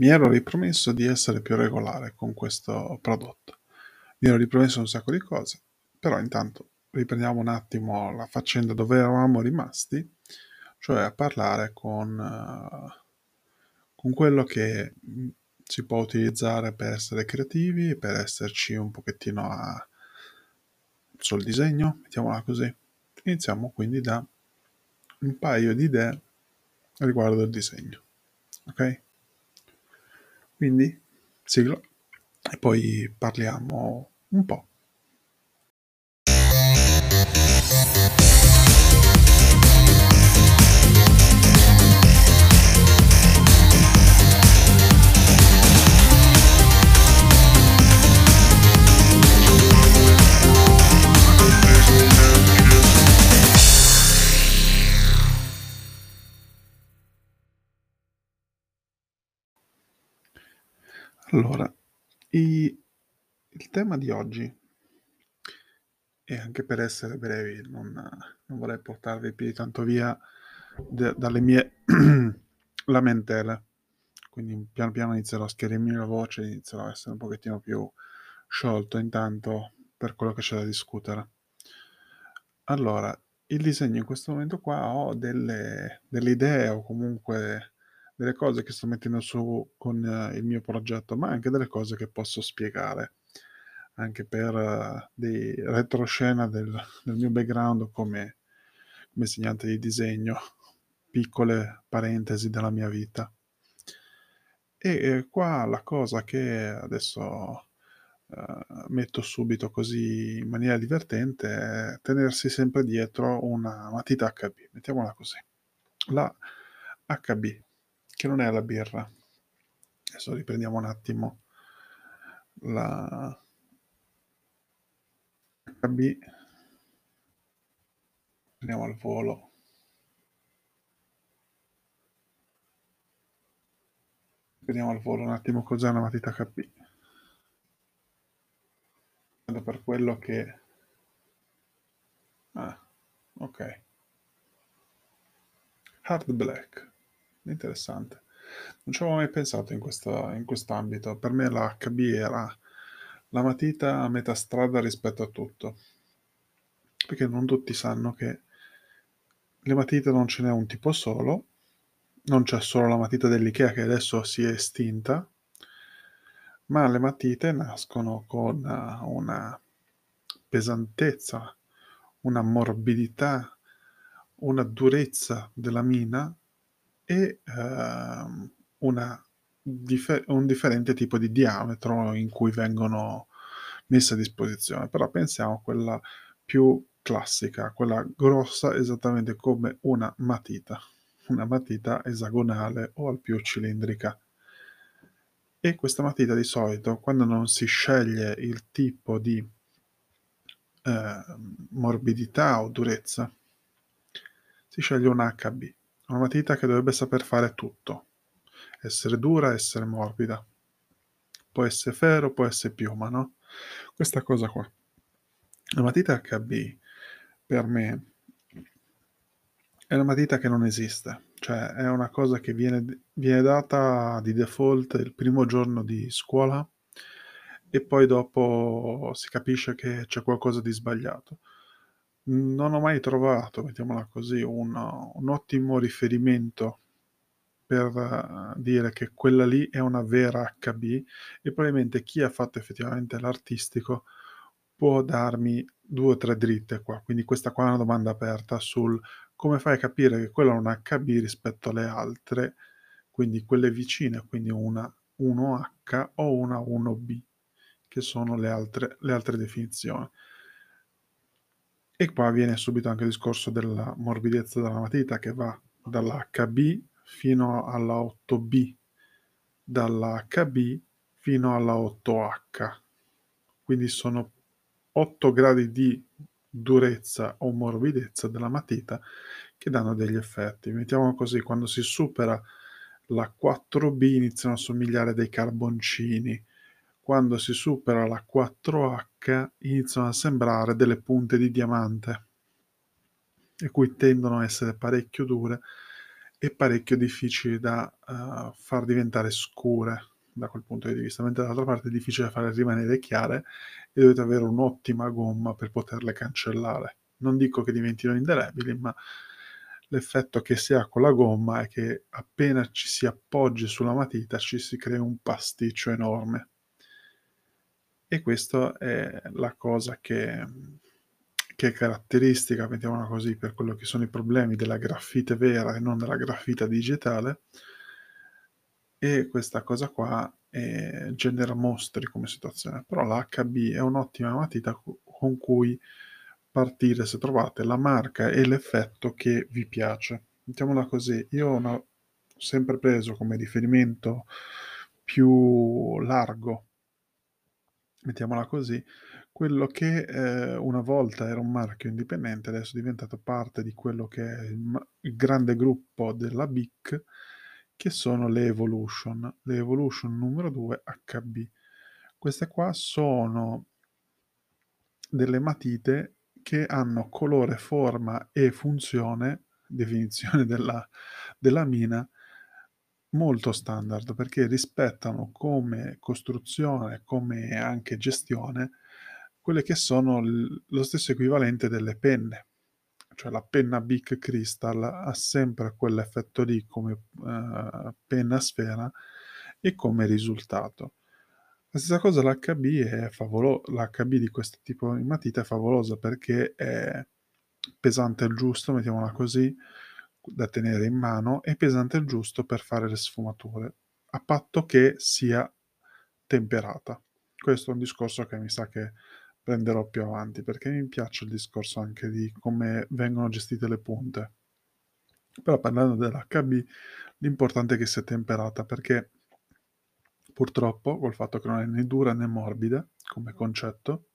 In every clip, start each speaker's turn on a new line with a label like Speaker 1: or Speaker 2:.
Speaker 1: mi ero ripromesso di essere più regolare con questo prodotto. Mi ero ripromesso un sacco di cose, però intanto riprendiamo un attimo la faccenda dove eravamo rimasti, cioè a parlare con, uh, con quello che mm, si può utilizzare per essere creativi, per esserci un pochettino a, sul disegno, mettiamola così. Iniziamo quindi da un paio di idee riguardo il disegno. Ok? Quindi sigla e poi parliamo un po'. Allora, i il tema di oggi e anche per essere brevi, non non vorrei portarvi più di tanto via d dalle mie lamentele, quindi piano piano inizierò a schiarirmi la voce, inizierò a essere un pochettino più sciolto intanto per quello che c'è da discutere. Allora, il disegno in questo momento qua ho delle delle idee o comunque delle cose che sto mettendo su con eh, il mio progetto, ma anche delle cose che posso spiegare, anche per uh, dei retroscena del, del mio background come, come insegnante di disegno, piccole parentesi della mia vita. E eh, qua la cosa che adesso uh, metto subito così in maniera divertente è tenersi sempre dietro una matita HB, mettiamola così. La HB che non è la birra. Adesso riprendiamo un attimo la HB. Andiamo al volo. Vediamo al volo un attimo cos'è una matita HB. Per quello che... Ah, ok. Hard black interessante. Non ci avevo mai pensato in, questa, in quest'ambito. Per me la HB era la matita a metà strada rispetto a tutto. Perché non tutti sanno che le matite non ce n'è un tipo solo, non c'è solo la matita dell'IKEA che adesso si è estinta, ma le matite nascono con una pesantezza, una morbidità, una durezza della mina e ehm, una differ- un differente tipo di diametro in cui vengono messe a disposizione. Però pensiamo a quella più classica, quella grossa esattamente come una matita, una matita esagonale o al più cilindrica. E questa matita di solito, quando non si sceglie il tipo di eh, morbidità o durezza, si sceglie un HB una matita che dovrebbe saper fare tutto. Essere dura, essere morbida. Può essere ferro, può essere piuma, no? Questa cosa qua. La matita HB, per me, è una matita che non esiste. Cioè, è una cosa che viene, viene data di default il primo giorno di scuola e poi dopo si capisce che c'è qualcosa di sbagliato. Non ho mai trovato, mettiamola così, un un ottimo riferimento per eh, dire che quella lì è una vera HB e probabilmente chi ha fatto effettivamente l'artistico può darmi due o tre dritte qua. Quindi questa qua è una domanda aperta sul come fai a capire che quella è una HB rispetto alle altre, quindi quelle vicine, quindi una 1H o una 1B, che sono le altre le altre definizioni. E qua viene subito anche il discorso della morbidezza della matita che va dall'HB fino alla 8B, dall'HB fino alla 8H. Quindi sono 8 gradi di durezza o morbidezza della matita che danno degli effetti. Mettiamo così, quando si supera la 4B iniziano a somigliare dei carboncini, quando si supera la 4H iniziano a sembrare delle punte di diamante, e cui tendono a essere parecchio dure e parecchio difficili da, uhm, far diventare scure da quel punto di vista, mentre dall'altra parte è difficile farle rimanere chiare e dovete avere un'ottima gomma per poterle cancellare. Non dico che diventino indelebili, ma l'effetto che si ha con la gomma è che appena ci si appoggi sulla matita ci si crea un pasticcio enorme. E questo è la cosa che che è caratteristica, mettiamola così, per quello che sono i problemi della graffite vera e non della graffita digitale. E questa cosa qua, ehm, genera mostri come situazione. Però l'HB è un'ottima matita co con cui partire se trovate la marca e l'effetto che vi piace. Mettiamola così, io ho sempre preso come riferimento più largo mettiamola così, quello che, ehm, una volta era un marchio indipendente, adesso è diventato parte di quello che è il il grande gruppo della Bic, che sono le Evolution. Le Evolution numero 2 HB. Queste qua sono delle matite che hanno colore, forma e funzione, definizione della della mina, molto standard, perché rispettano come costruzione, come anche gestione, quelle che sono lo stesso equivalente delle penne. Cioè la penna Bic Cristal ha sempre quell'effetto lì come, ehm, penna sfera e come risultato. La stessa cosa l'HB è favolo l'HB di questo tipo di matita è favolosa perché è pesante il giusto, mettiamola così, da tenere in mano e pesante il giusto per fare le sfumature, a patto che sia temperata. Questo è un discorso che mi sa che prenderò più avanti, perché mi piace il discorso anche di come vengono gestite le punte. Però parlando dell'HB, l'importante è che sia temperata, perché purtroppo col fatto che non è né dura né morbida come concetto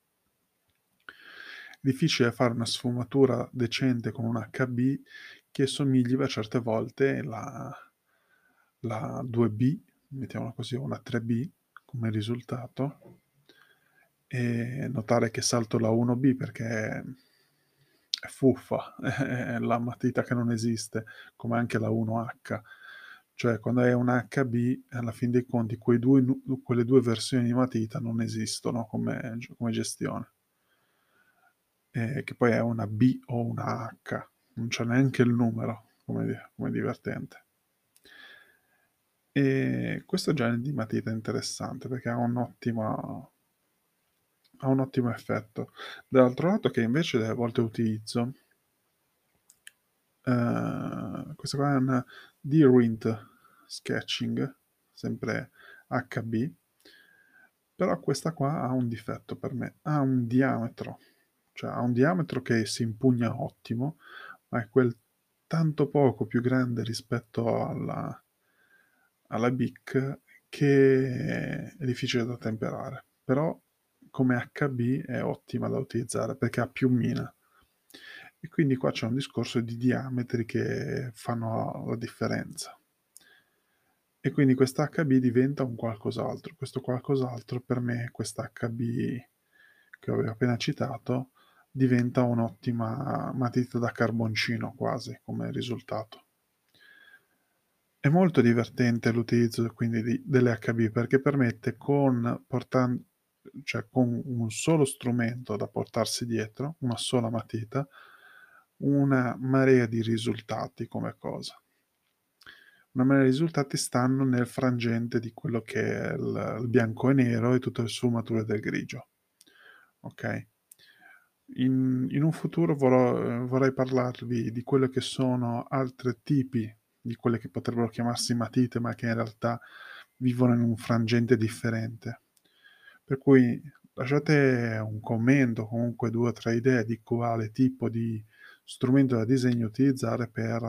Speaker 1: difficile fare una sfumatura decente con un HB che somigli per certe volte la la 2B, mettiamola così, o una 3B come risultato, e notare che salto la 1B perché è fuffa, è la matita che non esiste, come anche la 1H. Cioè quando hai un HB, alla fin dei conti due quelle 2 versioni di matita non esistono come come gestione. Ehm, che poi è una B o una H, non c'è neanche il numero, come come divertente. E questo genere di matita è interessante perché ha un'ottima ha un ottimo effetto. Dall'altro lato che invece delle volte utilizzo ehm, questa qua è una Derwent Sketching, sempre HB, però questa qua ha un difetto per me, ha un diametro, cioè ha un diametro che si impugna ottimo, ma è quel tanto poco più grande rispetto alla alla Bic che è difficile da temperare. Però come HB è ottima da utilizzare perché ha più mina. E quindi qua c'è un discorso di diametri che fanno la differenza. E quindi questa HB diventa un qualcos'altro. Questo qualcos'altro per me, questa HB che avevo appena citato, diventa un'ottima matita da carboncino quasi come risultato. È molto divertente l'utilizzo quindi di delle HB perché permette con portan cioè con un solo strumento da portarsi dietro, una sola matita, una marea di risultati come cosa. Una marea di risultati stanno nel frangente di quello che è il il bianco e nero e tutte le sfumature del grigio. Okay? In in un futuro vorrò ehm, vorrei parlarvi di quello che sono altri tipi di quelle che potrebbero chiamarsi matite, ma che in realtà vivono in un frangente differente. Per cui lasciate un commento, comunque 2 o 3 idee di quale tipo di strumento da disegno utilizzare per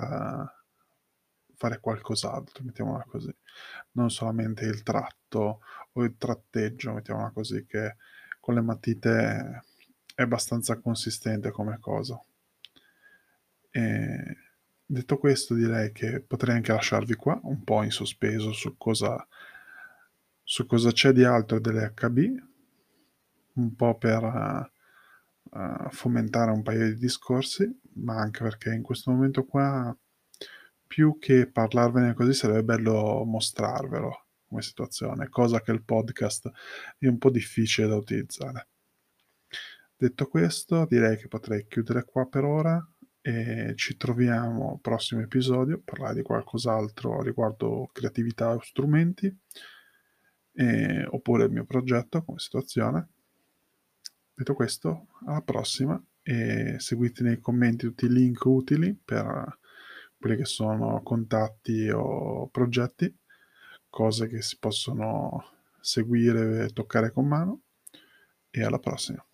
Speaker 1: fare qualcos'altro, mettiamola così. Non solamente il tratto o il tratteggio, mettiamola così, che con le matite è abbastanza consistente come cosa. Ehm, detto questo direi che potrei anche lasciarvi qua, un po' in sospeso su cosa su cosa c'è di altro delle HB, un po' per, uhm, fomentare un paio di discorsi, ma anche perché in questo momento qua più che parlarvene così sarebbe bello mostrarvelo come situazione, cosa che il podcast è un po' difficile da utilizzare. Detto questo, direi che potrei chiudere qua per ora e ci troviamo al prossimo episodio, parlare di qualcos'altro riguardo creatività o strumenti, e, oppure il mio progetto come situazione. Detto questo, alla prossima e seguite nei commenti tutti i link utili per quelli che sono contatti o progetti, cose che si possono seguire e toccare con mano e alla prossima.